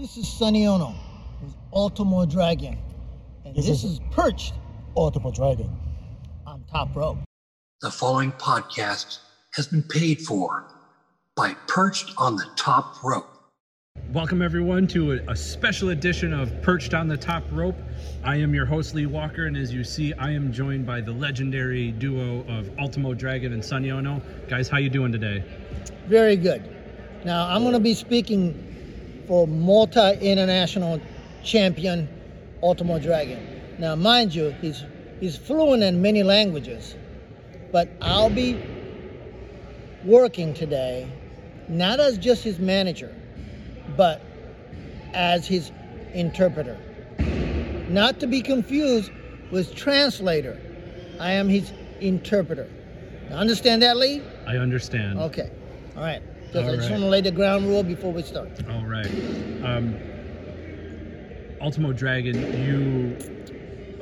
This is Sonny Ono with Ultimo Dragon. And This this, is- is perched Ultimo Dragon. on top rope. The following podcast has been paid for by Perched on the Top Rope. Welcome, everyone, to a, a special edition of Perched on the Top Rope. I am your host, Lee Walker, and as you see, I am joined by the legendary duo of Ultimo Dragon and Sonny Ono. Guys, how you doing today? Very good. Now, I'm going to be speaking for multi international champion Ultimo Dragon. Now, mind you, he's, he's fluent in many languages, but I'll be working today not as just his manager, but as his interpreter. Not to be confused with translator. I am his interpreter. Now, understand that, Lee? I understand. Okay. All right. I All just right. want to lay the ground rule before we start. All right. Um, Ultimo Dragon, you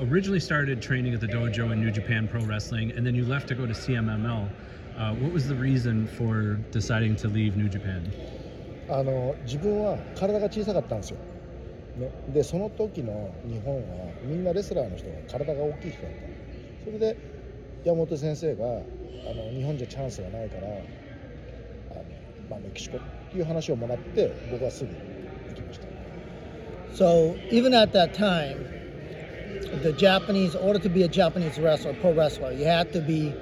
originally started training at the dojo in New Japan Pro Wrestling, and then you left to go to CMML. Uh, what was the reason for deciding to leave New Japan? あの自分は体が小さかったんですよ、ね、でその時の日本はみんなレスラーの人が体が大きい人だったそれで山本先生があの日本じゃチャンスがないから メキシコっていう話をもらって僕はすぐ行きました So even at that time, the Japanese, in order to be a Japanese wrestler, pro wrestler, you had to be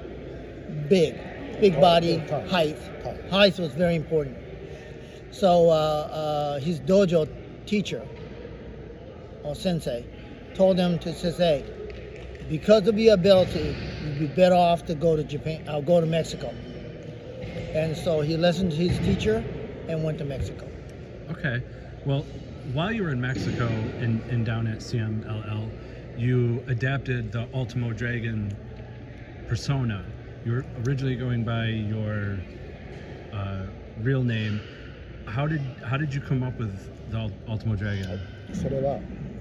big, big body, Tall. height. Tall. Height was very important. So uh, uh, his dojo teacher or sensei told him to say, because of your ability, you'd be better off to go to Japan. I'll go to Mexico. And so he listened to his teacher and went to Mexico. Okay. Well, while you were in Mexico and, and down at CMLL, you adapted the Ultimo Dragon persona. You were originally going by your uh, real name. How did how did you come up with the Ul- Ultimo Dragon? それは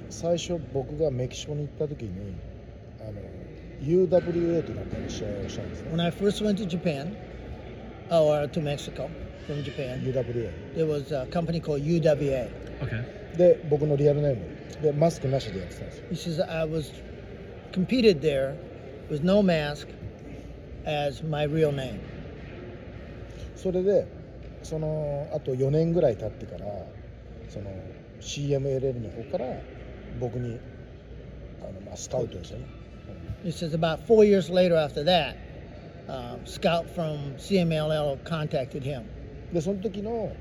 最初僕がメキシコに行った時にあの UWA というなんかの試合をしたんですね When I first went to Japan, or to Mexico from Japan, UWA there was a company called UWA. Okay. で僕のリアルネームでマスクなしでやってたんですよ He says I was competed there with no mask as my real name. それでそのあと4年ぐらい経ってからその CMLL の方から僕にあの、まあ、スカウトですよね、 He says about four years later after that, uh, scout from CMLL contacted him. うんでその時の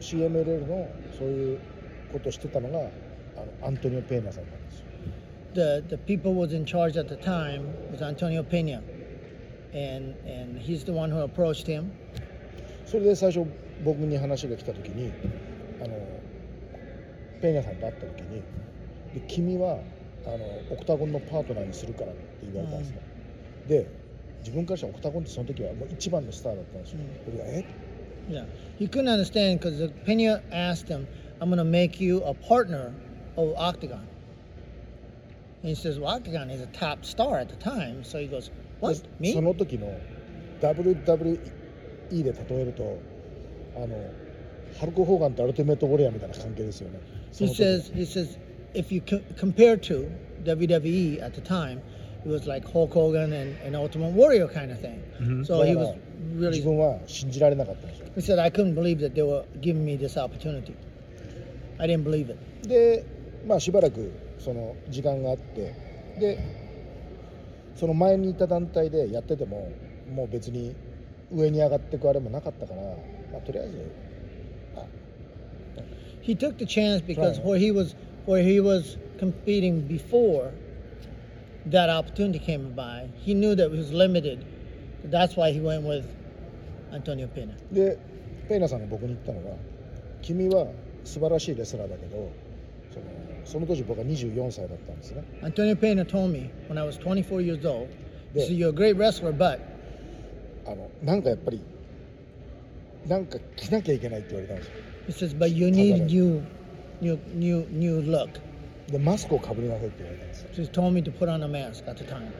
CMLL のそういうことをしてたのがあのアントニオ・ペーナさんなんですよ The the people was in charge at the time was Antonio Pena, and and he's the one who approached him. それで最初僕に話が来た時にあのペーニャさんと会った時にで君はあのオクタゴンのパートナーにするからって言われたんですね、で 自分からしたらオクタゴンってその時はもう一番のスターだったんですよ、うん僕がえ Yeah, he couldn't understand because Pena asked him, "I'm going to make you a partner of Octagon." And he says, "Well, Octagon is a top star at the time." So he goes, で "What そ me?" の時の WWE で例えるとあのハルク・ホーガンとアルティメット・ウォリアーみたいな関係ですよねそ He says, "He says if you co- compare to WWE at the time, it was like Hulk Hogan and, and Ultimate Warrior kind of thing." Mhm. So he だ was から really. 自分は信じられなかったんですよ He said, "I couldn't believe that they were giving me this opportunity. I didn't believe it." でまあしばらくその時間があってでその前にいた団体でやっててももう別に上に上がっていくあれもなかったから、まあ、とりあえずあ He took the chance because Right. where he was where he was competing before that opportunity came by, he knew that he was limited. That's why he went with Antonio Pena. でペイナさんが僕に言ったのが君は素晴らしいレスラーだけどそのその当時僕は24歳だったんですね Antonio Pena told me when I was 24 years old, he Yeah. said, "You're a great wrestler, but あのなんかやっぱりなんか着なきゃいけないって言われたんですよ he says, but you need new, new, new, new look." でマスクをかぶりなさいって言われたんですよ So he told me to put on a mask at the time.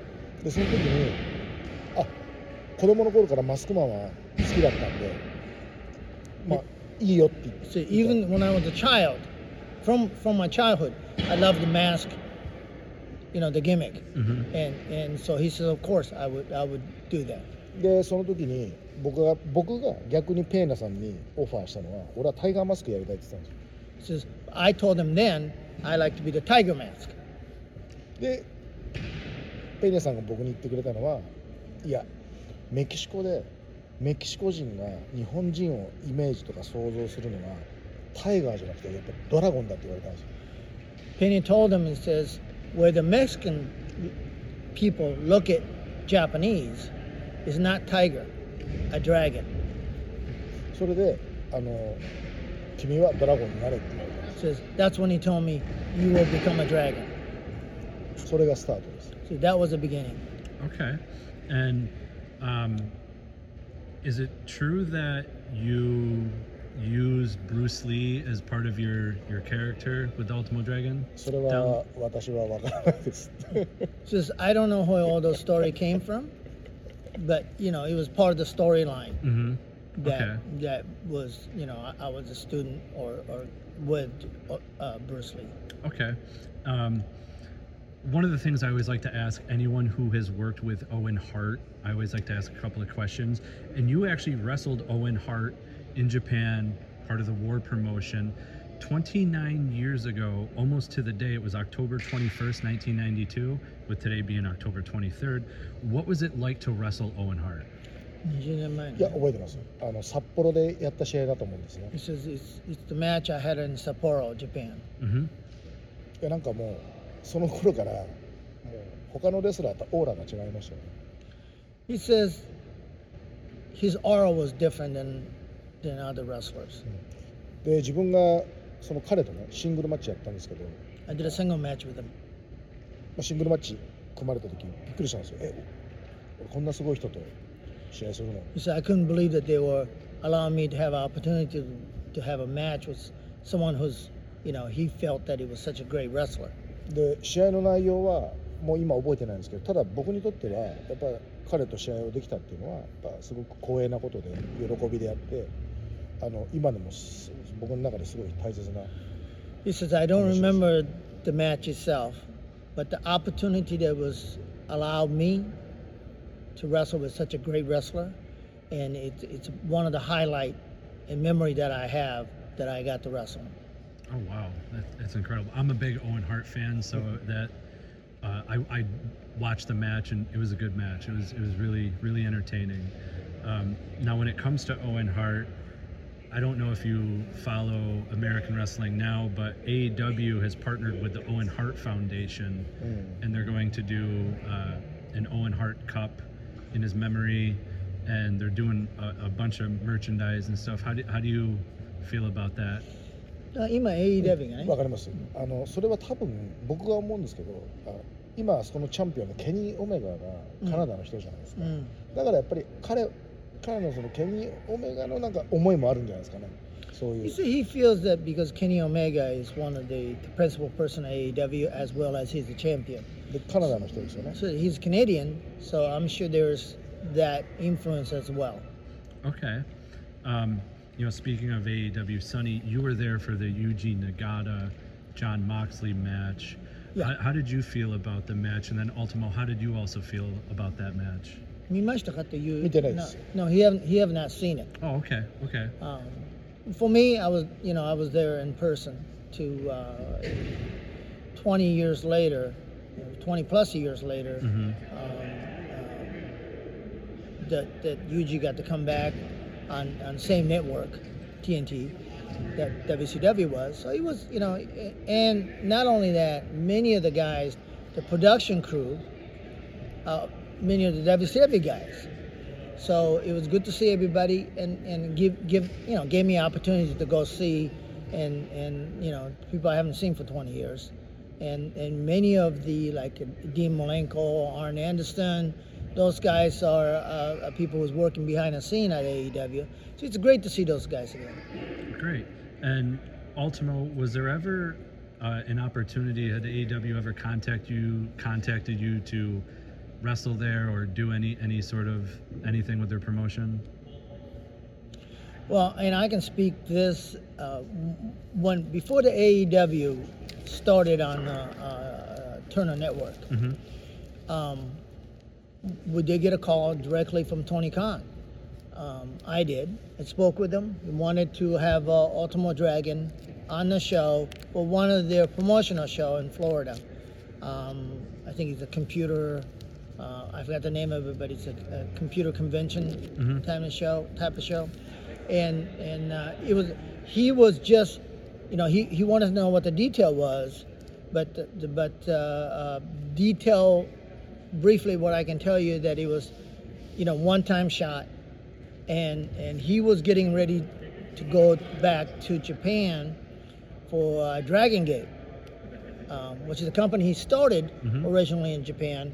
でその時にあ子供の頃からマスクマンは好きだったんでまあいいよって言って See, even when I was a child, from from my childhood, I love the mask, you know, the gimmick, hmm and and so he said, of course, I would I would do that. でその時に僕が僕が逆にペーナさんにオファーしたのは俺はタイガーマスクやりたいって言ってたんですよ He says, I told him then I like to be the tiger mask. でペーニャさんが僕に言ってくれたのはいやメキシコでメキシコ人が日本人をイメージとか想像するのはタイガーじゃなくてやっぱドラゴンだって言われたんですよ Penny told him and says, where the Mexican people look at Japanese is not tiger, a dragon. それであの君はドラゴンになれって Says that's when he told me you will become a dragon. すそれがスタートです So that was the beginning. Okay. And um, is it true that you use Bruce Lee as part of your your character with Ultimo Dragon? それは私は分からないです Says I don't know where all those story came from, but you know it was part of the storyline Mm-hmm. that Okay. that was you know I, I was a student or or with uh, Bruce Lee. Okay. Um, one of the things I always like to ask anyone who has worked with Owen Hart, I always like to ask a couple of questions. And you actually wrestled Owen Hart in Japan, part of the war promotion. 29 years ago, almost to the day, it was October 21st, 1992, with today being October 23rd. What was it like to wrestle Owen Hart? 20年前いや覚えてます。あの札幌でやった試合だと思うんですね。He says it's, it's the match I had in Sapporo, Japan. hmm いやなんかもうその頃からもう他のレスラーとオーラが違いましたよね。He says his aura was different than than other wrestlers. で自分がその彼とねシングルマッチやったんですけど、ま I did a single match with him. あ、シングルマッチ組まれた時びっくりしたんですよ。え俺こんなすごい人と試合するの He said I couldn't believe that they were allowing me to have an opportunity to, to have a match with someone who's, you know, he felt that he was such a great wrestler. で試合の内容はもう今覚えてないんですけどただ僕にとってはやっぱ彼と試合をできたっていうのはやっぱすごく光栄なことで喜びであってあの今でもす僕の中ですごい大切な He says I don't remember the match itself, but the opportunity that was allowed me to wrestle with such a great wrestler, and it, it's one of the highlight and memory that I have that I got to wrestle. Oh wow, that, that's incredible! I'm a big Owen Hart fan, so that uh, I, I watched the match and it was a good match. It was it was really really entertaining. Um, now, when it comes to Owen Hart, I don't know if you follow American wrestling now, but AEW has partnered with the Owen Hart Foundation, and they're going to do uh, an Owen Hart Cup in his memory, and they're doing a, a bunch of merchandise and stuff. How do how do you feel about that? あ今 AEW がね、わかりますあのそれは多分僕が思うんですけどあ今そのチャンピオンのケニー・オメガがカナダの人じゃないですか、うんだからやっぱり彼彼のそのケニー・オメガのなんか思いもあるんじゃないですかねそうい You う see, he feels that because Kenny Omega is one of the, the principal person at AEW as well as he's the champion. the Canada So he's Canadian, so I'm sure there's that influence as well. Okay. Um, you know, speaking of AEW, Sonny, you were there for the Yuji Nagata Jon Moxley match. Yeah. How, how did you feel about the match? And then Ultimo, how did you also feel about that match? 見ましたかっていう。見てないです。No, no he have he have not seen it. Oh, okay, okay. Um, for me, I was you know I was there in person to uh, 20 years later. 20 plus years later. hmm um, uh, that that Yuji got to come back on on the same network, TNT, that WCW was. So he was, you know, and not only that, many of the guys, the production crew, uh, many of the WCW guys. So it was good to see everybody and, and give give you know gave me opportunity to go see and and you know people I haven't seen for 20 years and and many of the like Dean Malenko, Arn Anderson, those guys are uh, people who's working behind the scene at AEW. So it's great to see those guys again. Great. And Ultimo, was there ever uh, an opportunity? Had AEW ever contact you, contacted you to wrestle there or do any any sort of anything with their promotion? Well, and I can speak this uh, when before the AEW started on uh, uh, Turner Network. hmm Um, we did get a call directly from Tony Khan. Um, I did. I spoke with him. He wanted to have uh, Ultimo Dragon on the show for one of their promotional show in Florida. Um, I think it's a computer. Uh, I forgot the name of it, but it's a, a computer convention Mhm. type of show. Type of show, and and uh, it was he was just, you know, he, he wanted to know what the detail was, but the, but uh, uh, detail briefly what I can tell you that it was, you know, one time shot, and and he was getting ready to go back to Japan for uh, Dragon Gate, um, which is a company he started Mhm. originally in Japan,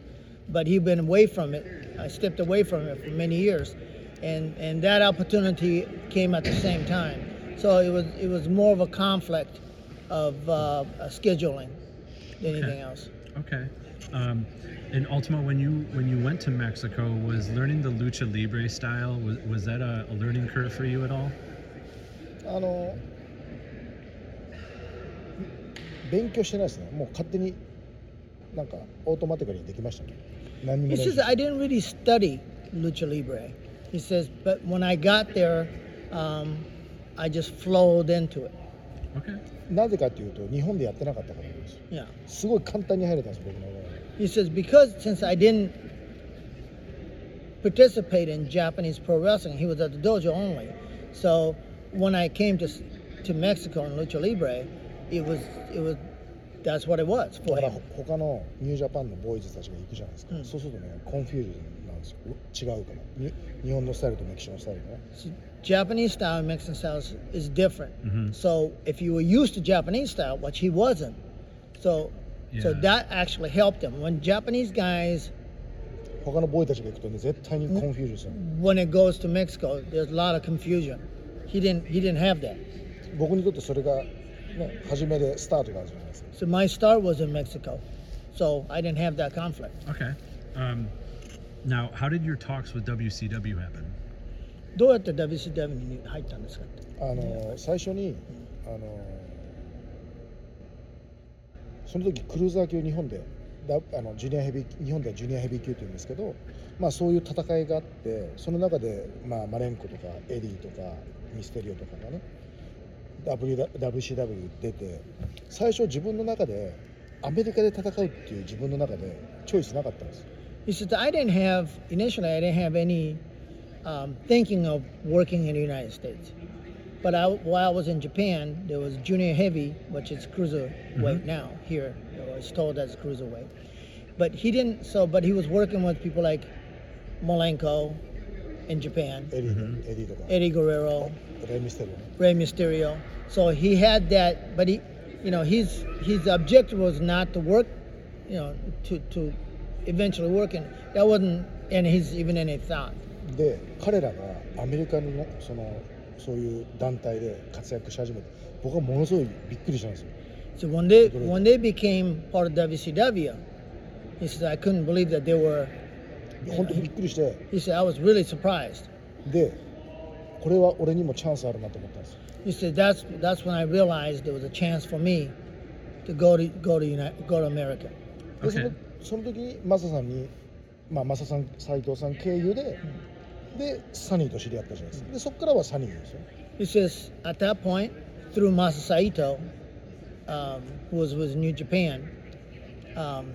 but he'd been away from it. I stepped away from it for many years, and and that opportunity came at the same time. So it was it was more of a conflict of uh, uh, scheduling than anything else. Okay. Um, and Ultimo, when you when you went to Mexico, was learning the lucha libre style was was that a, a learning curve for you at all? あの勉強してないですねもう勝手になんかオートマティカルにできましたね何に He も練習 says, I didn't really study lucha libre. He says, but when I got there, um, I just flowed into it. Okay. なぜかというと日本でやってなかったからなんですよ Yeah. すごい簡単に入れたんです僕の場合 He says, because since I didn't participate in Japanese pro wrestling, he was at the dojo only. So when I came to to Mexico in lucha libre, it was it was that's what it was だ for から him. 他のニュージャパンのボーイズたちが行くじゃないですか、うんそうするとねコンフュージョンなん ンですよ違うからに日本のスタイルとメキシコのスタイルね So Japanese style and Mexican style is, is different. Mhm. So if you were used to Japanese style, which he wasn't, so so Yeah. that actually helped him. When Japanese guys, 他のボーイたちが行くとね絶対にコンフュージョンする、 when it goes to Mexico, there's a lot of confusion. He didn't he didn't have that. 僕にとってそれがね初めでスタートがあるじゃないですか So my start was in Mexico, so I didn't have that conflict. Okay. Um, now, how did your talks with WCW happen? どうやって WCW に入ったんですか？ってあの最初にあのその時クルーザー級日本でだあのジュニアヘビー日本ではジュニアヘビー級って言うんですけど、まあ、そういう戦いがあってその中で、まあ、マレンコとかエディとかミステリオとかがね W WCW 出て最初自分の中でアメリカで戦うっていう自分の中でチョイスなかったんです He said, I didn't have, initially, I didn't have any um, thinking of working in the United States. But I, while I was in Japan, there was junior heavy, which is cruiserweight mm-hmm. now here. It was told as cruiserweight. But he didn't, so, but he was working with people like Malenko in Japan, Eddie, mm-hmm. Eddie, Eddie Guerrero, oh, Rey Mysterio. Rey Mysterio. So he had that, but he, you know, his, his objective was not to work, you know, to, to eventually work, and that wasn't in his even in his thought. で彼らがアメリカのそのそういう団体で活躍し始めて僕はものすごいびっくりしたんですよ So when they when they became part of WCW, he said I couldn't believe that they were. 本当にびっくりして He said I was really surprised. でこれは俺にもチャンスあるなと思ったんですよ He said that's that's when I realized there was a chance for me to go to go to United, go to America. でその Okay. その時にマサさんにまあマサさん斉藤さん経由ででサニーと知り合ったじゃないですかでそこからはサニーですよ He says at that point, through Masa Saito, um, who was with New Japan, um,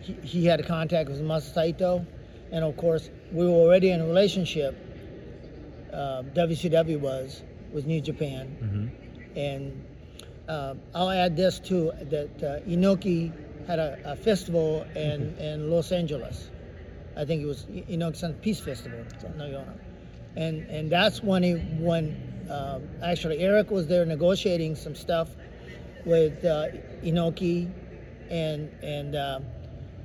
he, he had a contact with Masa Saito, and of course we were already in a relationship. Uh, WCW was with New Japan, hmm and uh, I'll add this too: that uh, Inoki had a, a festival in, in Los Angeles. I think it was Inoki-san Peace Festival, no, you know. and and that's when he when um, actually Eric was there negotiating some stuff with uh, Inoki, and and uh,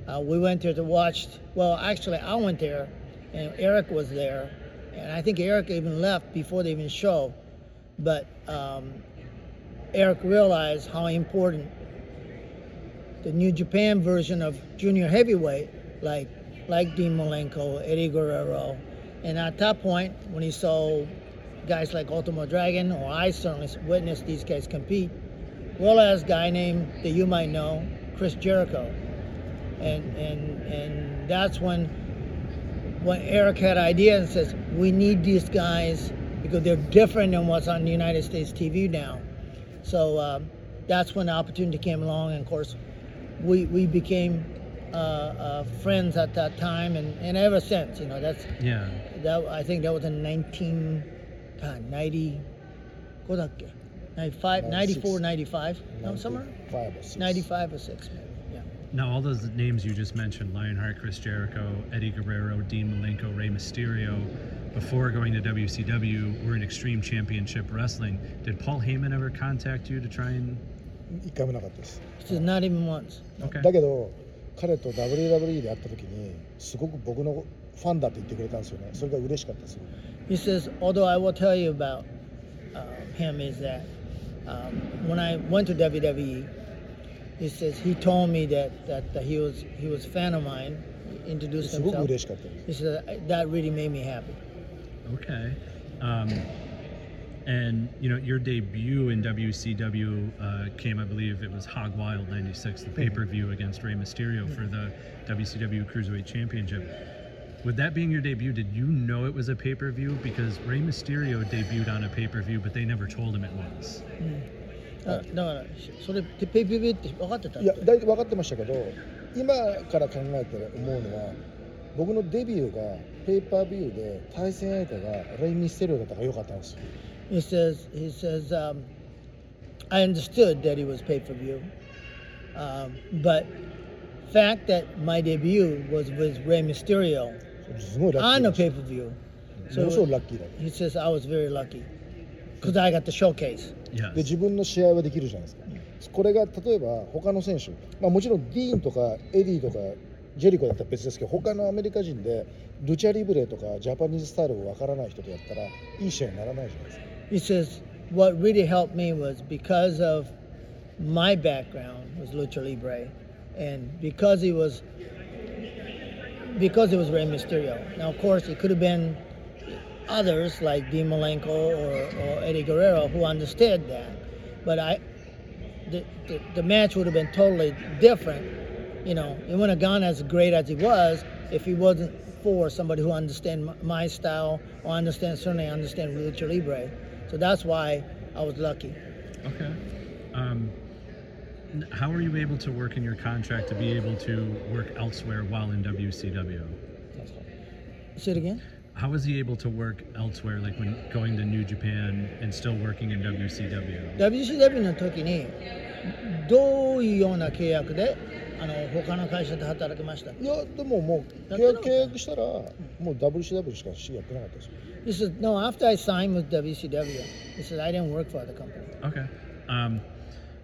uh, we went there to watch. Well, actually, I went there, and Eric was there, and I think Eric even left before they even show, but um, Eric realized how important the New Japan version of junior heavyweight, like like Dean Malenko, Eddie Guerrero, and at that point, when he saw guys like Ultimo Dragon, or I certainly witnessed these guys compete, well as guy named that you might know, Chris Jericho, and and and that's when when Eric had idea and says we need these guys because they're different than what's on the United States TV now. So um, that's when the opportunity came along, and of course, we we became uh, uh, friends at that time, and, and ever since, you know, that's Yeah. that I think that was in 19, God, 90, what that 95, 94, 95, no, somewhere 95 or 6. 95 or 6, maybe. Yeah. Now, all those names you just mentioned Lionheart, Chris Jericho, Eddie Guerrero, Dean Malenko, Rey Mysterio before going to WCW were in Extreme Championship Wrestling. Did Paul Heyman ever contact you to try and. 一回もなかったです、He says, not even once. Okay. だけど彼と WWE で会った時にすごく僕のファンだって言ってくれたんですよねそれが嬉しかったです He says, although I will tell you about uh, him is that um, when I went to WWE, he says he told me that, that, that he was he was a fan of mine, introduced すごく himself. 嬉しかったです He said that really made me happy. Okay. Um, and, you know, your debut in WCW uh, came, I believe it was Hog Wild 96, the pay per view against Rey Mysterio for the WCW Cruiserweight Championship. With that being your debut, did you know it was a pay per view? Because Rey Mysterio debuted on a pay per view, but they never told him it was. あだからそれペペペペって分かってたっいやて大体分かってましたけど今から考えて思うのは僕のデビューがペーパービューで対戦相手がレイ・ミステリオだったからよかったんですよ He says he says um, I understood that he was pay per view, um, but fact that my debut was with Rey Mysterio すごいラッキ on ー a で pay し per view. たものすごいラッキー He says I was very lucky because I got the showcase. で.自分の試合はできるじゃないですかこれが例えば他の選手、まあ、もちろんディーンとかエディとかジェリコだったら別ですけど他のアメリカ人でルチャリブレとかジャパニーズスタイルがわからない人とやったらいい試合にならないじゃないですか He says what really helped me was because of my background was lucha libre, and because he was because it was Rey Mysterio. Now, of course, it could have been others like Dean Malenko or, or Eddie Guerrero who understood that, but I the, the the match would have been totally different. You know, it wouldn't have gone as great as he was if he wasn't for somebody who understand my style or understand certainly understand lucha libre. So that's why I was lucky. Okay. Um, n- how were you able to work in your contract to be able to work elsewhere while in WCW? Say it again. How was he able to work elsewhere, like when going to New Japan and still working in WCW? WCW の時にどういうような契約で あの他の会社で働きましたいやでももう契約契約したらもう WCW しかやってなかったですよ He said, no, after I signed with WCW, he said, I didn't work for the company. Okay. Um,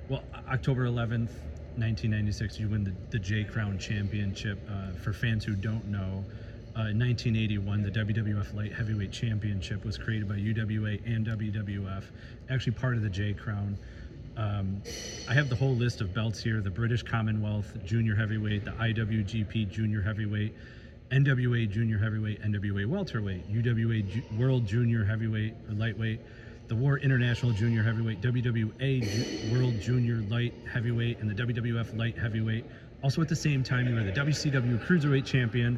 well, October 11th, 1996, you win the, the J Crown Championship. Uh, for fans who don't know, uh, in 1981, the WWF Light Heavyweight Championship was created by UWA and WWF, actually part of the J Crown. Um, I have the whole list of belts here the British Commonwealth Junior Heavyweight, the IWGP Junior Heavyweight, NWA Junior Heavyweight, NWA Welterweight, UWA Ju- World Junior Heavyweight or Lightweight, the War International Junior Heavyweight, WWA Ju- World Junior Light Heavyweight, and the WWF Light Heavyweight. Also, at the same time, you were the WCW Cruiserweight Champion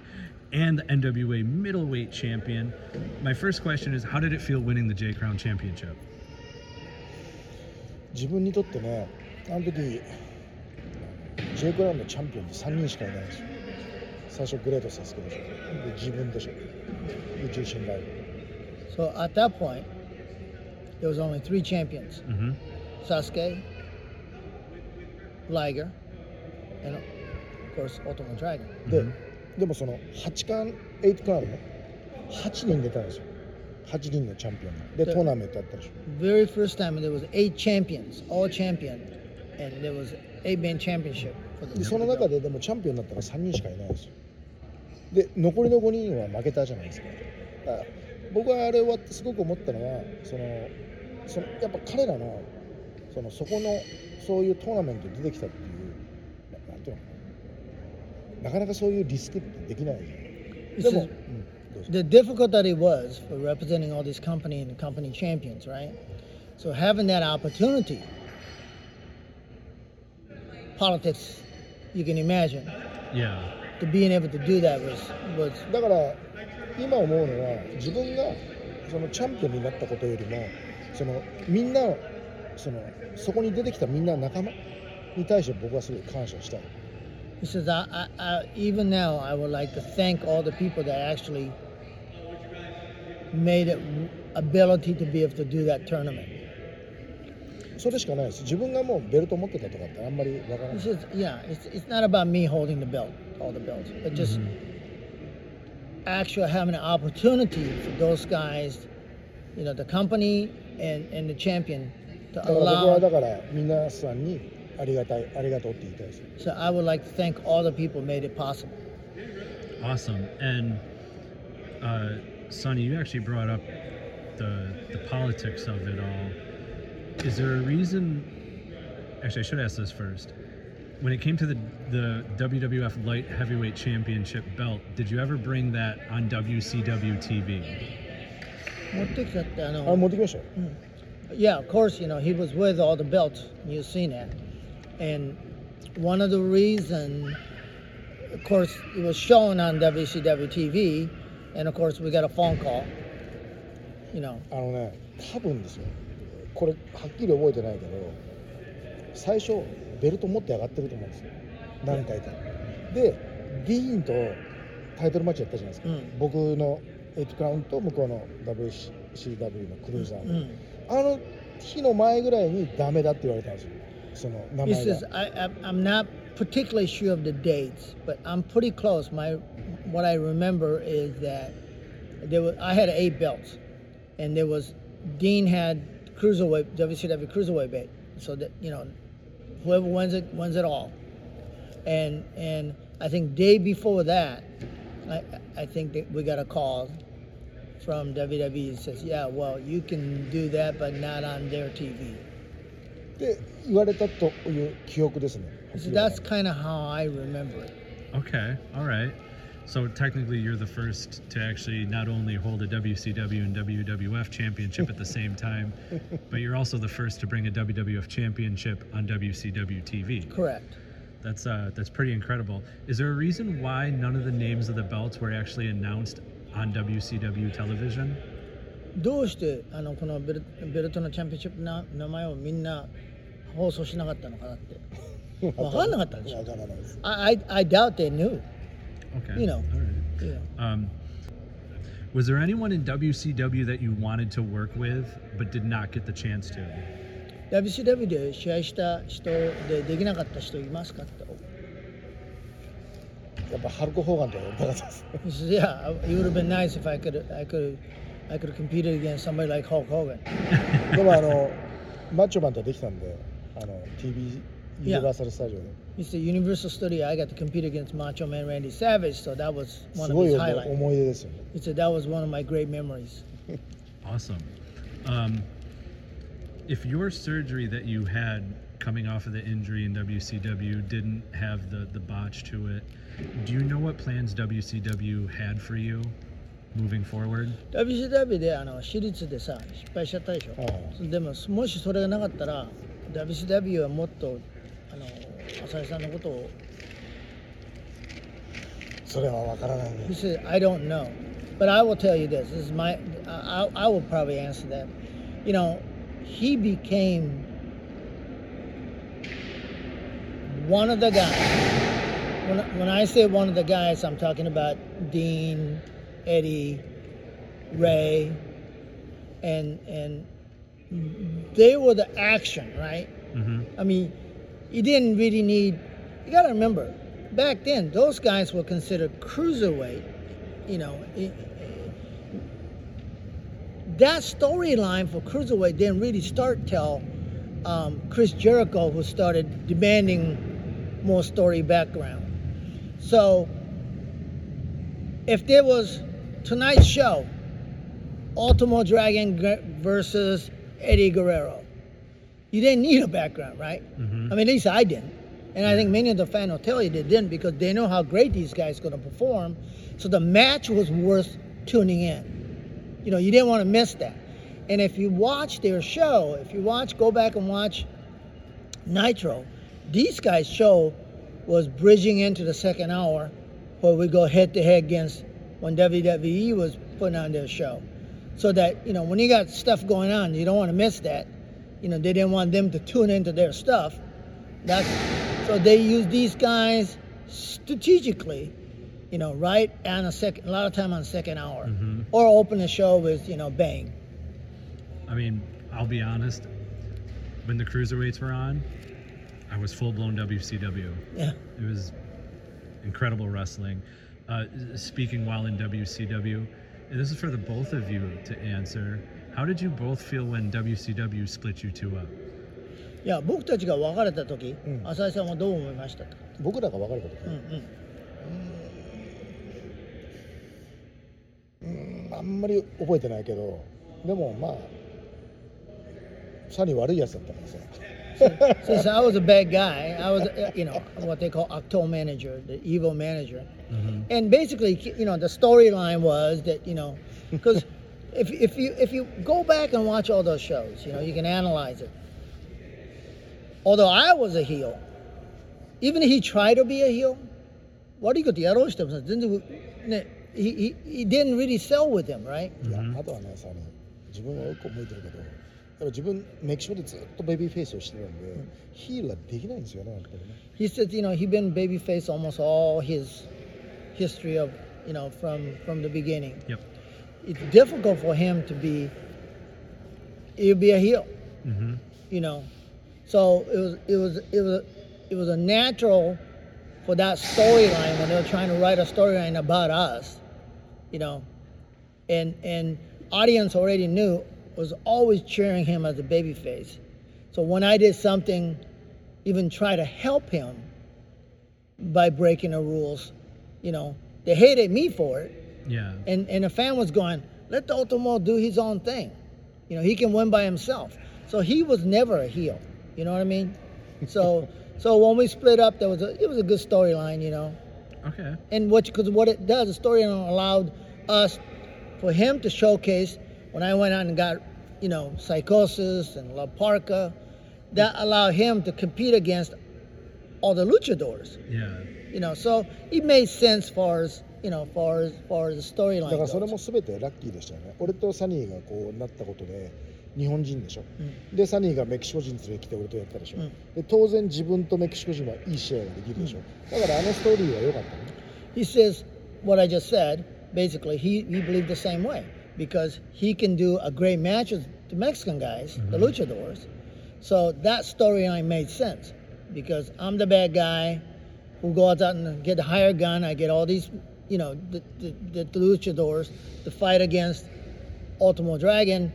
and the NWA Middleweight Champion. My first question is How did it feel winning the J Crown Championship? 自分にとってねあの時 J クラウンのチャンピオンって3人しかいないんですよ最初グレートサスケでしょで自分でしょで重心ライブ So at that point, there was only three champions: Mm-hmm. Sasuke, Liger, and of course Ultimate Dragon. で、でもその8冠8クラウンね8人出たんですよ8人のチャンピオンがで。でトーナメントやったでしょ。Very first time there was eight champions, all champion, and there was eight man championship for the. でその中ででもチャンピオンになったら3人しかいないんですよ。で残りの5人は負けたじゃないですか。だから僕はあれ終わってすごく思ったのはそのそのやっぱ彼らのそのそこのそういうトーナメントに出てきたっていうななんていうのかな。なかなかそういうリスクってできない He でも says,、ど うぞ the difficulty was for representing all these company and company champions, right? So having that opportunity, politics, you can imagine, Yeah. to being able to do that was was だから今思うのは自分がそのチャンピオンになったことよりもそのみんなそのそこに出てきたみんな仲間に対して僕はすごい感謝したい He says, I, I, I, even now, I would like to thank all the people that actually made it ability to be able to do that tournament. それしかないです自分がもうベルト持ってたとかってあんまりわからな He い says, yeah, it's, it's not about me holding the belt, all the belts, but just actually having an opportunity for those guys, you know, the company and, and the champion to だから僕は allow. だから皆さんにありがたいありがとうって言いたいです So I would like to thank all the people who made it possible. Awesome. And uh, Sonny, you actually brought up the the politics of it all. Is there a reason? Actually, I should ask this first. When it came to the the WWF Light Heavyweight Championship belt, did you ever bring that on WCW TV? 持ってきたってあのあ持ってきましたよ Yeah, of course, you know, he was with all the belts. You've seen that. And one of the reason, of course, it was shown on WCW TV, and of course, we got a phone call. You know, あのね多分ですよ。これはっきり覚えてないけど最初ベルト持って上がってると思うんですよ。何回か。でディーンとタイトルマッチやったじゃないですか、うん。僕の8クラウンと向こうの WCW のクルーザーの、mm. あの日の前ぐらいにダメだって言われたんですよ。その名前が。I, I, I'm not particularly sure of the dates, but I'm pretty close. My, what I remember is that there was, I had eight belts, and there was, Dean had cruiserweight, WCW cruiserweight belt, so that you know, whoever wins it wins it all. And and I think day before that, I I think that we got a call from WWE that says, yeah, well, you can do that, but not on their TV. で言われたという記憶ですね So that's kind of how I remember it. Okay, all right. So technically, you're the first to actually not only hold a WCW and WWF championship at the same time, but you're also the first to bring a WWF championship on WCW TV. Correct. That's uh, that's pretty incredible. Is there a reason why none of the names of the belts were actually announced on WCW television? どうしてあのこのベルベルトのチャンピオンシップの名前をみんな放送しなかったのかなって。わかんなかったでしょわからないです I, I, I doubt they knew. Okay. You know. All right. You know. Um, was there anyone in WCW that you wanted to work with but did not get the chance to? WCW で試合した人でできなかった人いますかって。やっぱハルク・ホーガンとかやりたかったです He says, yeah, it would have been nice if I could I could I could have competed against somebody like Hulk Hogan. でもあのマッチョマンとできたんであの TV ユニバーサル・スタジオで He said Universal Studio I got to compete against Macho Man Randy Savage, so that was す one of ごい his 思い highlights. 思い出ですよね He said that was one of my great memories. Awesome. Um, if your surgery that you had coming off of the injury in WCW didn't have the, the botch to it, do you know what plans WCW had for you moving forward? WCW であの私立でさ失敗しちゃったでしょ、はいでももしそれがなかったら WCW はもっと he said, I don't know. But I will tell you this. This is my, I, I I will probably answer that. You know, he became one of the guys. When, when I say one of the guys, I'm talking about Dean, Eddie, Rey, and and they were the action, right? Mm-hmm. I mean, you didn't really need. You got to remember, back then those guys were considered cruiserweight. You know, it- that storyline for cruiserweight didn't really start till um, Chris Jericho, who started demanding more story background. So, if there was tonight's show, Ultimo Dragon versus Eddie Guerrero, you didn't need a background, right? Mhm. I mean, at least I didn't. And I think many of the fans will tell you they didn't because they know how great these guys going to perform. So the match was worth tuning in. You know, you didn't want to miss that. And if you watch their show, if you watch, go back and watch Nitro, these guys' show was bridging into the second hour where we go head to head against when WWE was putting on their show. So that, you know, when you got stuff going on, you don't want to miss that. You know, they didn't want them to tune into their stuff. That's so they use these guys strategically, you know, right on a second a lot of time on second hour. Mhm. Or open the show with, you know, bang. I mean, I'll be honest. When the cruiserweights were on, I was full blown WCW. Yeah. It was incredible wrestling. Uh, speaking while in WCW, and this is for the both of you to answer. How did you both feel when WCW split you two up? いや僕たちが別れた時、うん浅井さんはどう思いましたか。僕らが別れた時、うんうん。うんあんまり覚えてないけどでもまあサニー悪いやつだったからさ Since I was a bad guy, I was, uh, you know, what they call Octo manager, the evil manager. And basically, you know, the storyline was that, you know, because if, if you if you go back and watch all those shows, you know you can analyze it. Although I was a heel, even he tried to be a heel, 머리가 뒤로 있으면서 근데 he, he, he didn't really sell with him, right? Mm-hmm. いや、あとはね、その、自分はよく思いてるけど、やっぱ自分、メキシコでずっとベビーフェイスをしてたんで、ヒールはできないんですよね、やっぱりね。He said, you know, He's been baby face almost all his history of, you know, from, from the beginning. Yep. It's difficult for him to be. He'll be a heel, hmm you know. So it was it was it was it was a natural for that storyline when they were trying to write a storyline about us, you know, and and audience already knew was always cheering him as a babyface. So when I did something, even try to help him by breaking the rules, you know, they hated me for it, Yeah. and and the fan was going, let the Ultimo do his own thing, you know, he can win by himself. So he was never a heel, you know what I mean? So so when we split up, there was a it was a good storyline, you know, Okay. and what because what it does, the storyline allowed us for him to showcase when I went out and got you know Psychosis and La Parca, that allowed him to compete against all the luchadors. Yeah. You know, so it made sense for as you know, for as the だ storyline からそれ.も全てラッキーでしたよね俺とサニーがこうなったことで日本人でしょ、うんでサニーがメキシコ人連れてきて俺とやったでしょ、うんで当然自分とメキシコ人はいい試合ができるでしょ、だからあのストーリーは良かったね He says what I just said. Basically, he he believed the same way because he can do a great match with the Mexican guys, the luchadors. So that storyline made sense because I'm the bad guy who goes out and get a higher gun. I get all these, you know, the, the, the luchadors to fight against Ultimo Dragon,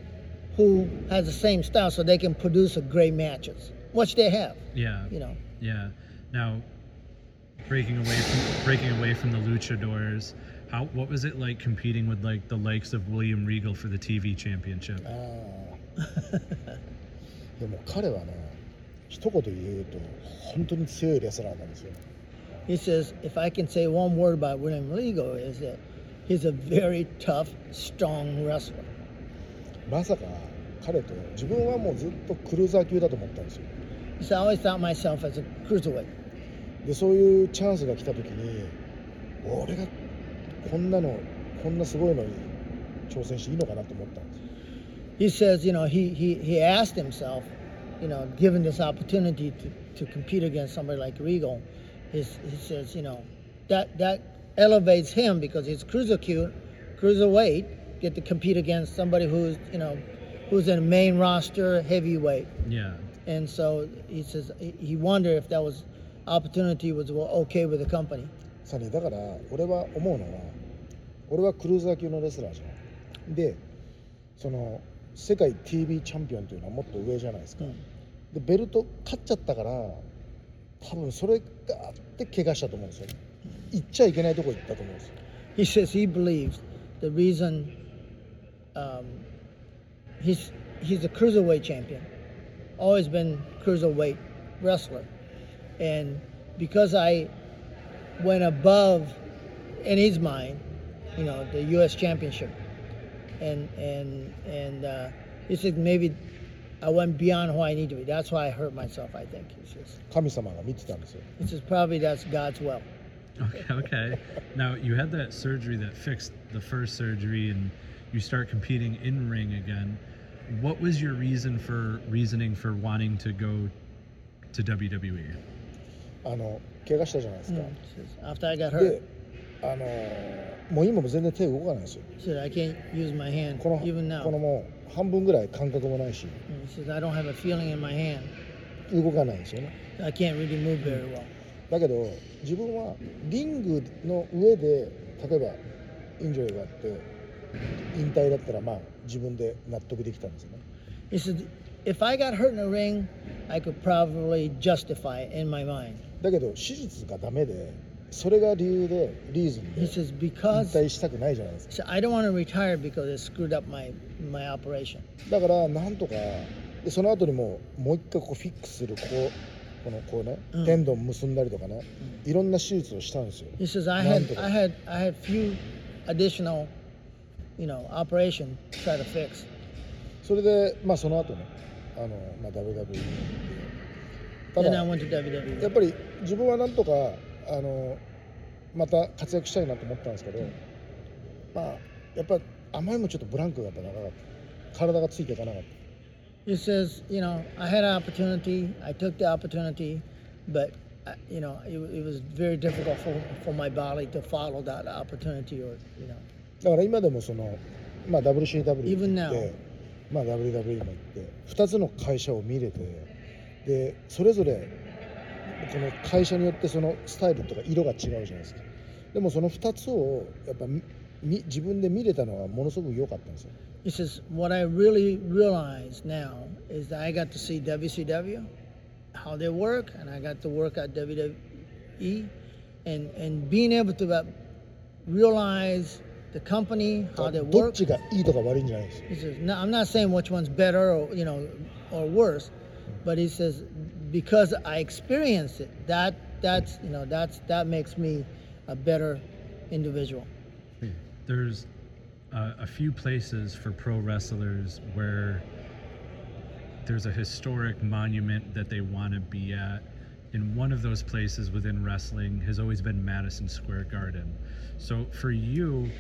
who has the same style, so they can produce a great matches, which they have. Yeah. You know, Yeah. Now, breaking away from breaking away from the luchadors, how what was it like competing with like the likes of William Regal for the TV championship? ああでも彼はね一言言うと本当に強いレスラーなんですよ he says, if I can say one word about William Regal, is that he's a very tough, strong wrestler. He まさか彼と自分はもうずっとクルーザー級だと思ったんですよ。So I always thought myself as a cruiserweight. でそういうチャンスが来た時に俺がこんなのこんなすごいのに挑戦していいのかなと思ったんです。He says, you know, he, he, he asked himself, you know, given this opportunity to, to compete against somebody like Regal. his, he says, you know, that that elevates him because he's cruiser cute, cruiserweight, get to compete against somebody who's, you know, who's in the main roster heavyweight. Yeah. And so he says he- he wondered if that was opportunity was okay with the company. サニーだから俺は思うのは俺はクルーザー級のレスラーじゃんでその世界 TV チャンピオンというのはもっと上じゃないですか、うんでベルト勝っちゃったから 多分それがあって怪我したと思うんですよね行っちゃいけないとこ行ったと思うんですよ He says he believes the reason um, he's he's a cruiserweight champion, always been cruiserweight wrestler, and because I went above in his mind you know, the U.S. Championship, and and and uh, he said maybe I went beyond who I need to be. That's why I hurt myself. I think he says. 神様が見てたんですよ He says probably that's God's will. Okay, okay. Now you had that surgery that fixed the first surgery, and you start competing in ring again. What was your reason for reasoning for wanting to go to E? WWE? あの怪我したじゃないですか、 Mm. He says, After I got で hurt, あのもう今も全然手動かないんですよ he said I can't use my hand この even now. このもう 半分ぐらい感覚もないし。動かないですよね、だけど自分はリングの上で例えばインジョイがあって引退だったらまあ自分で納得できたんですよね。だけど手術がダメでそれが理由でリーズにで引したくないじゃないですか。だからなんとかでその後にもうもう一回こうフィックスするこうこのこうね、うん、ンド結んだりとかね、いろんな手術をしたんですよ。He says, それでまあその後ねあの、まあ、WWE ただ Then やっぱり自分はなんとかあのまた活躍したいなと思ったんですけどまあやっぱあまりにもちょっとブランクがやっぱ長かった体がついていかなかった He says, you know, I had an opportunity. I took the opportunity, but uh, you know, it, it was very difficult for, for my body to follow that opportunity, or you know. だから今でもその、まあ、WCW 行っ.て、まあ、WWE も行って2つの会社を見れてでそれぞれこの会社によってそのスタイルとか色が違うじゃないですかでもその2つをやっぱみみ自分で見れたのはものすごく良かったんですよ He says, what I really realize now is that I got to see WCW, how they work, and I got to work at WWE, and and being able to uh, realize the company, how they どっ work. ちがいいとか悪いんじゃないですよ He says, no, I'm not saying which one's better or you know or worse, but he says because I experienced it, that that's you know that's that makes me a better individual. There's uh, a few places for pro wrestlers where there's a historic monument that they want to be at. And one of those places within wrestling has always been Madison Square Garden. So for you,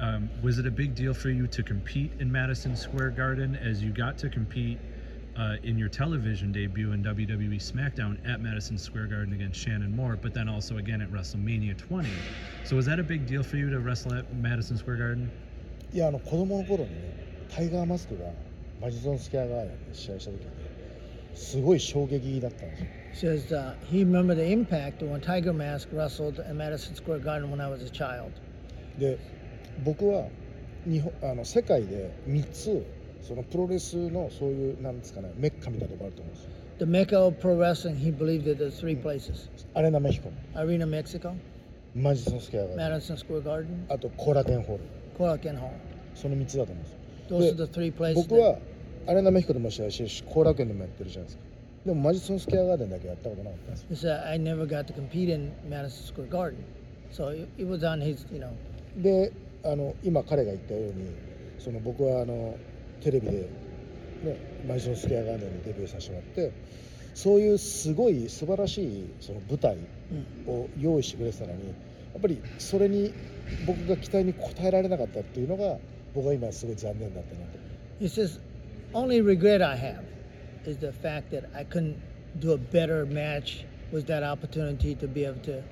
um, was it a big deal for you to compete in Madison Square Garden as you got to compete uh, in your television debut in WWE SmackDown at Madison Square Garden against Shannon Moore, but then also again at WrestleMania 20? So was that a big deal for you to wrestle at Madison Square Garden? いやあの子供の頃にねタイガーマスクがマジソンスケアガーデンで試合した時にすごい衝撃だったんですよ says uh, he remembered the impact when Tiger Mask wrestled at Madison Square Garden when I was a child. で僕は日本あの世界で3つ そのプロレスのそういうなんですかねメッカみたいなとこあると思うんですよ The Mecca of pro wrestling, he believed that there's three places: アレナメヒコ Arena Mexico, マジソンスケアガーデン Madison Square Garden, あとコーラテンホール Korakuen Hall. その3つだと思うんですよ Those are the three places. 僕 that- はアレナメヒコでも試合してるし後楽園でもやってるじゃないですかでもマジソンスケアガーデンだけやったことなかったんですよ he said I never got to compete in Madison Square Garden, so it, it was on his, you know. であの今彼が言ったようにその僕はあのテレビで、ね、マジソンスケアガーデンでデビューさせてもらってそういうすごい素晴らしいその舞台 Mm. を用意してくれてたのにやっぱりそれに僕が期待に応えられなかったっていうのが僕は今すごい残念だったなと He says, only regret I have is the fact that I couldn't do a better match with that opportunity to be able to,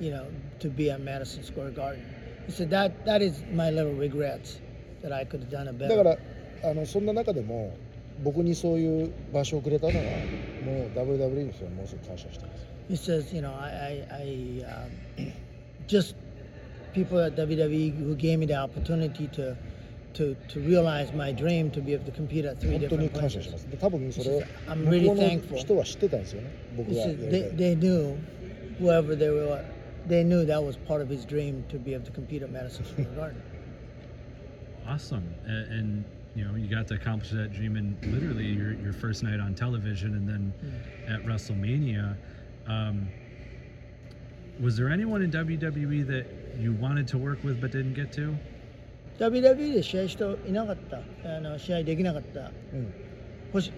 you know, to be at Madison Square Garden. He said that that is my little regrets that I could have done a だ better. からあのそんな中でも僕にそういう場所をくれたのはもう WWE にそれはものすごく感謝してます He says, you know, I, I, I um, just people at WWE who gave me the opportunity to, to, to realize my dream to be able to compete at three 本当に different 感謝し places. ますで多分それ I'm 向 really こうの thankful. 人は知ってたんですよね僕 He がや said り they, たい they knew, whoever they were, they knew that was part of his dream to be able to compete at Madison Square Garden. Awesome. And, and you know, you got to accomplish that dream in literally your, your first night on television and then at WrestleMania. Um, was there anyone in WWE that you wanted to work with but didn't get to? WWE で試合していなかったあの試合できなかったうんほし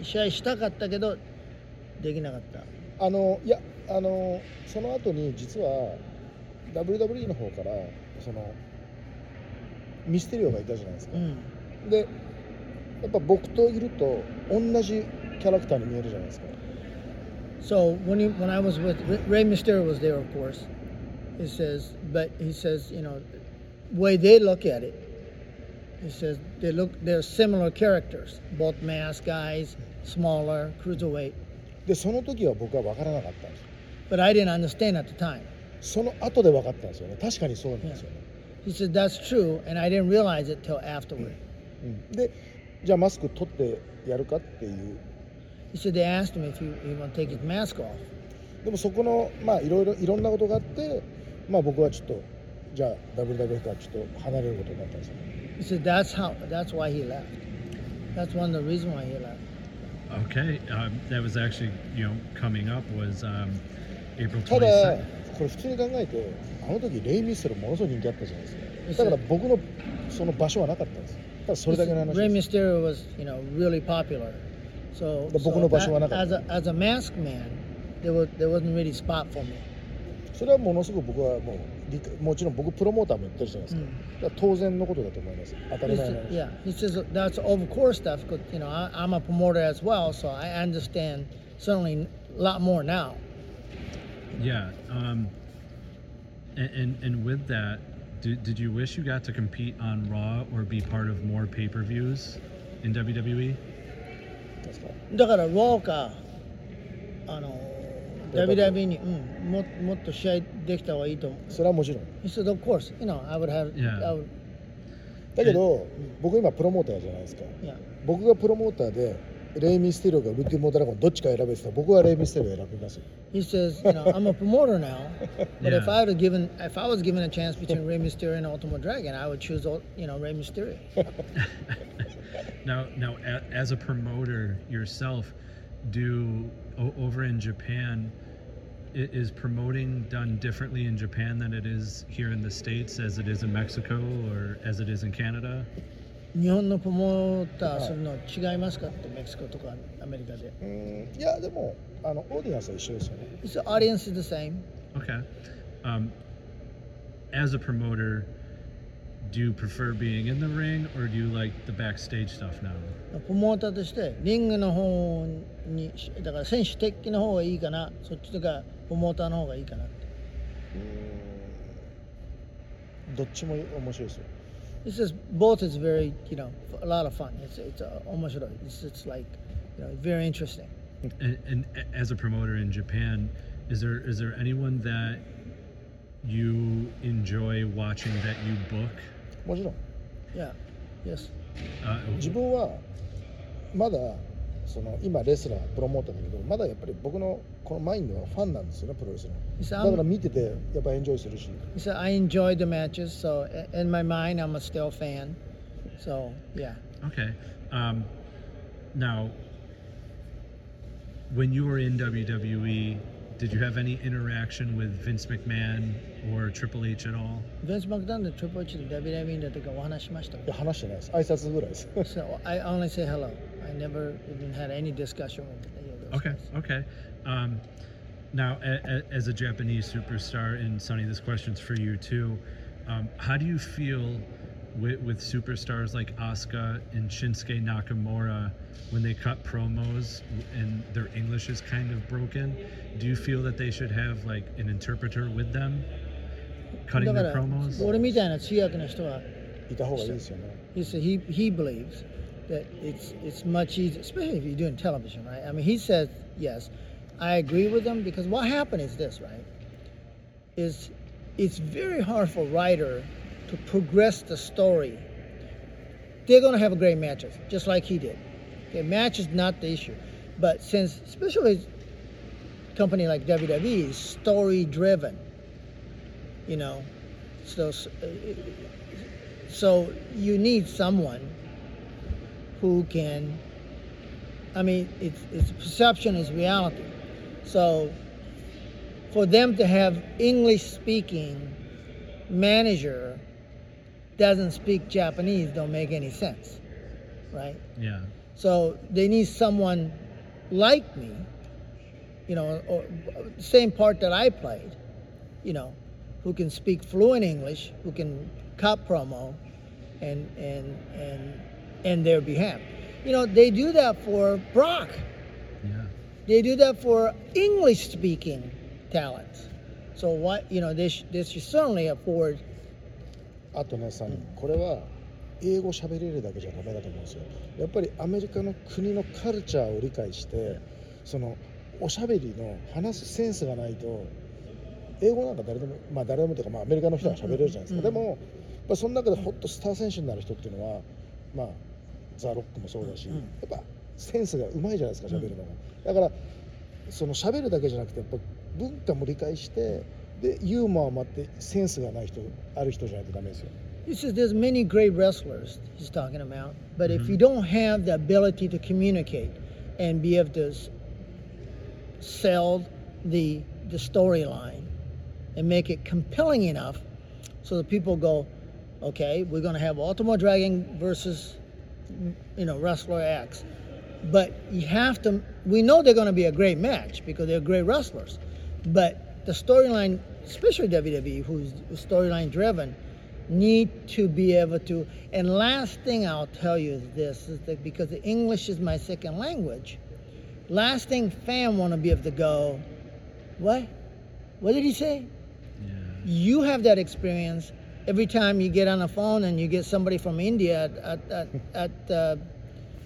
い試合したかったけどできなかったあのいやあのその後に実は WWE の方からそのミステリオがいたじゃないですか、うん でやっぱ僕といると同じキャラクターに見えるじゃないですか So when he, when I was with Rey Mysterio was there, of course. He says, but he says, you know, way they look at it. He says they look they're similar characters, both mass guys, smaller, cruiserweight. でその時は僕は分からなかったんです But I didn't understand at the time. その後で分かったんですよね確かにそうなんですよね、He said that's true, and I didn't realize it till afterward. うんでじゃあマスク取ってやるかっていう He said they asked him if he, he want to take his mask off. でもそこのまあいろいろいろんなことがあってまあ僕はちょっとじゃあ WWF からちょっと離れることになったんですよ He said that's how that's why he left. That's one of the reasons why he left. Okay, um, that was actually you know coming up was um, April ただ 22nd. これ普通に考えてあの時レイ・ミステルものすごい人気あったじゃないですかだから僕のその場所はなかったんですただそれだけの話 Rey です Mysterio was, you know, really popular. So, で僕の場所はなかった。 as a as a masked man, there was there wasn't really spot for me. それはものすごく僕はもう理解もちろん僕プロモーターも言ってるじゃないですか,、うんだから当然のことだと思います当た He り前 said, な話 yeah, he says that's of course stuff. Cause you know I, I'm a promoter as well, so I understand certainly a lot more now. Yeah. Um, and, and and with that, Did, did you wish you got to compete on Raw or be part of more pay per views in WWE? だから、ウォーカーあの WWE に、うん、も,もっと試合できた方がいいと思う。それはもちろん。いっそ、コース、いな、アブハル。だけど、僕今プロモーターじゃないですか。Yeah. 僕がプロモーターで、レイ・ミステリオかウルティモ・ドラゴンどっちか選べてたら僕はレイ・ミステリオ選びますよ He says, you know, I'm a promoter now, but if Yeah. I would have given, if I was given a chance between Rey Mysterio and Ultimo Dragon, I would choose, you know, Rey Mysterio. Now, now, a, as a promoter yourself, do o- over in Japan, i- is promoting done differently in Japan than it is here in the states, as it is in Mexico or as it is in Canada? 日本のプロモーターするの違いますかってメキシコとかアメリカで？うーんいやでもあのオーディエンスは一緒ですよね He said, audience is the same. Okay. Um, as a promoter, do you prefer being in the ring or do you like the backstage stuff now? プロモーターとしてリングの方にだから選手的の方がいいかなそっちとかプロモーターの方がいいかなどっちも面白いですよ He says both is very you know a lot of fun it's it's uh, 面白い it's, it's like you know very interesting And, and a- as a promoter in Japan, is there is there anyone that you enjoy watching that you book? もちろん yeah yes Uh, 自分はまだ その今レスラープロモーターだけどまだやっぱり僕のこのマインドはファンなんですよねプロレスの He said, だから I'm, 見ててやっぱエンジョイするし he said I enjoy the matches so i- in my mind I'm a still fan so yeah okay. Um, now, when you were in WWE, did you have any interaction with Vince McMahon or Triple H at all? ベンス・マクダンで Triple H で WWE の時はお話ししましたいや話してないです挨拶ぐらいです So I only say hello. I never even had any discussion with any of those. Okay, guys. okay. Um, now, a, a, as a Japanese superstar, and Sonny, this question's for you too. Um, how do you feel with, with superstars like Asuka and Shinsuke Nakamura when they cut promos and their English is kind of broken? Do you feel that they should have like an interpreter with them, cutting だか their ら promos? 俺みたいな通訳の人はいた方がいいですよね he said he he believes that it's it's much easier, especially if you're doing television, right? I mean, he says yes. I agree with him because what happened is this, right? Is it's very hard for a writer to progress the story. They're gonna have a great matches, just like he did. Okay, match is not the issue, but since especially company like WWE is story driven, you know, so so you need someone who can i mean it's, it's perception is reality so for them to have english speaking manager doesn't speak Japanese, don't make any sense, right? Yeah. So they need someone like me, you know, or same part that I played, you know, who can speak fluent English, who can cut promo, and and and and their behalf. You know, they do that for Brock. Yeah. They do that for English speaking talents. So what you know, they sh- they should certainly afford あとねさこれは英語喋れるだけじゃダメだと思うんですよやっぱりアメリカの国のカルチャーを理解してそのおしゃべりの話すセンスがないと英語なんか誰でもまあ誰でもというか、まあ、アメリカの人は喋れるじゃないですか、うんでもやっぱその中でホットスター選手になる人っていうのはまあザ・ロックもそうだし、うんやっぱセンスがうまいじゃないですか喋るのが、だからその喋るだけじゃなくてやっぱ文化も理解してでユーモアもあってセンスがない人ある人じゃないとダメですよ He says there's many great wrestlers he's talking about, but if Mhm. you don't have the ability to communicate and be able to sell the the storyline and make it compelling enough so that people go, okay, we're going to have Ultimo Dragon versus you know wrestler X, but you have to. We know they're going to be a great match because they're great wrestlers, but the storyline, especially WWE, who's storyline driven, need to be able to. And last thing I'll tell you is this: is that because English is my second language, last thing fan want to be able to go, what? What did he say? Yeah. You have that experience every time you get on the phone and you get somebody from India at at, at, uh,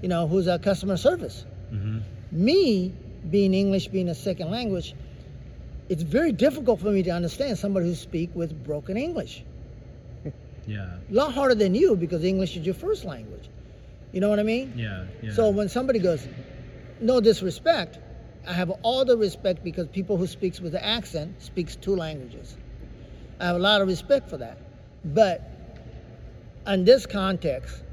you know who's a customer service. hmm Me being English being a second language, it's very difficult for me to understand somebody who speak with broken English. Yeah. A lot harder than you because English is your first language. You know what I mean? Yeah. Yeah. So when somebody goes, no disrespect, I have all the respect because people who speaks with an accent speaks two languages. I have a lot of respect for that. But in this context,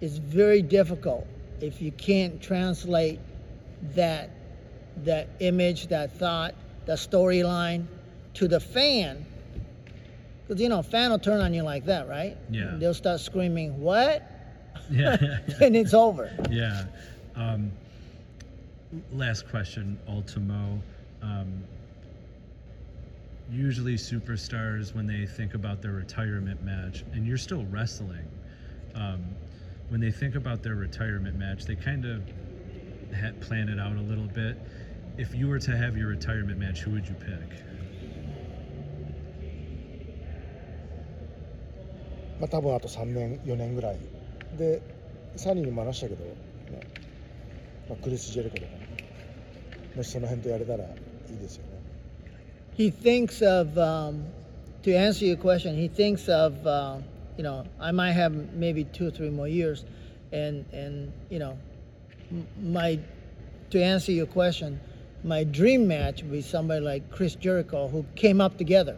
it's very difficult if you can't translate that that image, that thought, that storyline to the fan. Because you know, a fan will turn on you like that, right? Yeah. They'll start screaming, "What?" yeah. and it's over. Yeah. Um, last question, Ultimo. Um, usually, superstars, when they think about their retirement match, and you're still wrestling, um, when they think about their retirement match, they kind of had plan it out a little bit. If you were to have your retirement match, who would you pick? まあ多分あと3年4年ぐらいでサニーにも話したけど、ねまあ、クリス・ジェリコとかねもしその辺とやれたらいいですよね He thinks of um, to answer your question he thinks of uh, you know i might have maybe two or three more years and and you know my to answer your question my dream match would be somebody like chris jericho who came up together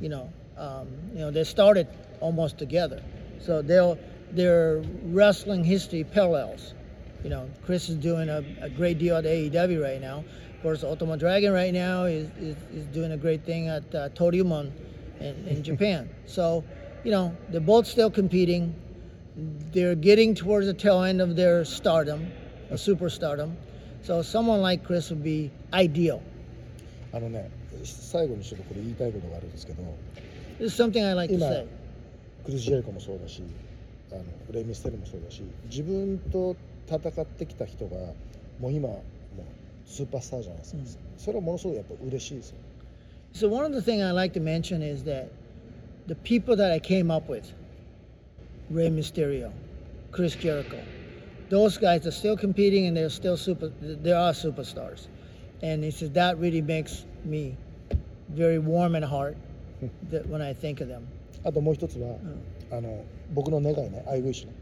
you know um, you know they started almost together. So they'll their wrestling history parallels. You know chris is doing a, a great deal at aew right now course, Ultimo Dragon right now is, is, is doing a great thing at uh, Toryumon in, in Japan. So, you know, they're both still competing. They're getting towards the tail end of their stardom, a superstardom. So someone like Chris would be ideal. あのね、最後にちょっとこれ言いたいことがあるんですけど、This something I like to 今 say.、クルジェルコもそうだし、あのレイ・ミステルもそうだし、自分と戦ってきた人が、もう今、スーパースターじゃないですか、うんそれはものすごくやっぱ嬉しいですよ So, one of the things I like to mention is that the people that I came up with Rey Mysterio, Chris Jericho, those guys are still competing and they're still super, they are superstars. And he says that really makes me very warm in heart that when I think of them. あともう一つは、あの僕の願いね I wish ね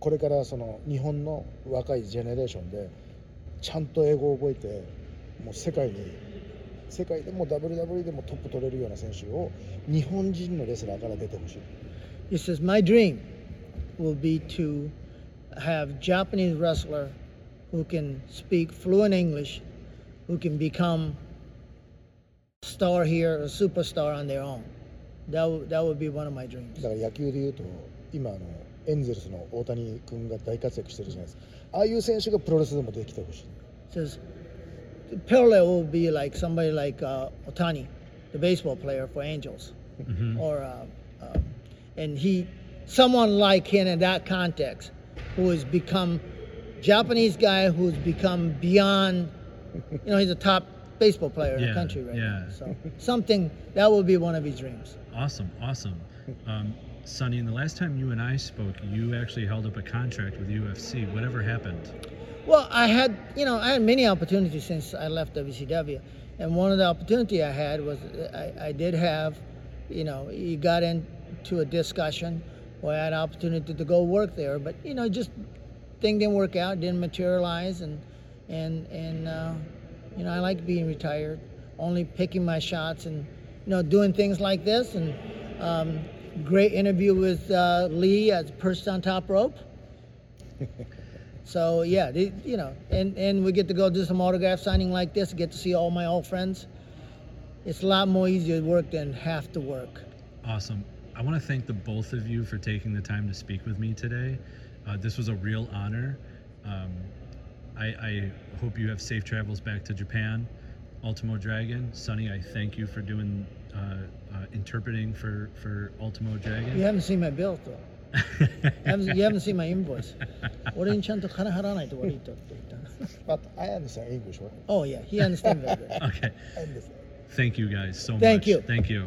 これからその日本の若いジェネレーションでちゃんと英語を覚えてもう世界に世界でも WWE でもトップ取れるような選手を日本人のレスラーから出てほしい He says, My dream will be to have Japanese wrestler who can speak fluent English, who can become star here, a superstar on their own. that would that would be one of my dreams. だから野球でいうと今あのエンゼルスの大谷君が大活躍してるじゃないですかああいう選手がプロレスでも出てきてほしい says the parallel will be like somebody like uh, Otani, the baseball player for Angels, Mhm. or uh, uh, and he, someone like him in that context, who has become Japanese guy who's become beyond, you know, he's a top baseball player in Yeah, the country right now. yeah. So something that will be one of his dreams. Awesome, awesome. Um, Sonny, and the last time you and I spoke, you actually held up a contract with UFC. Whatever happened? Well, I had, you know, I had many opportunities since I left WCW, and one of the opportunity I had was I, I did have, you know, you got into a discussion where I had an opportunity to go work there, but you know, just thing didn't work out, didn't materialize, and and and uh, you know, I like being retired, only picking my shots and you know doing things like this, and um, great interview with uh, Lee as perched on top rope. So yeah, the, you know, and and we get to go do some autograph signing like this, get to see all my old friends. It's a lot more easier work than have to work. Awesome. I want to thank the both of you for taking the time to speak with me today. Uh, this was a real honor. Um, I, I hope you have safe travels back to Japan. Ultimo Dragon, Sonny, I thank you for doing uh, uh, interpreting for for Ultimo Dragon. You haven't seen my bill though. haven't, you haven't seen my invoice. but I understand English, right? Oh yeah, he understands very good. Okay. Thank you guys so Thank much. you. Thank you.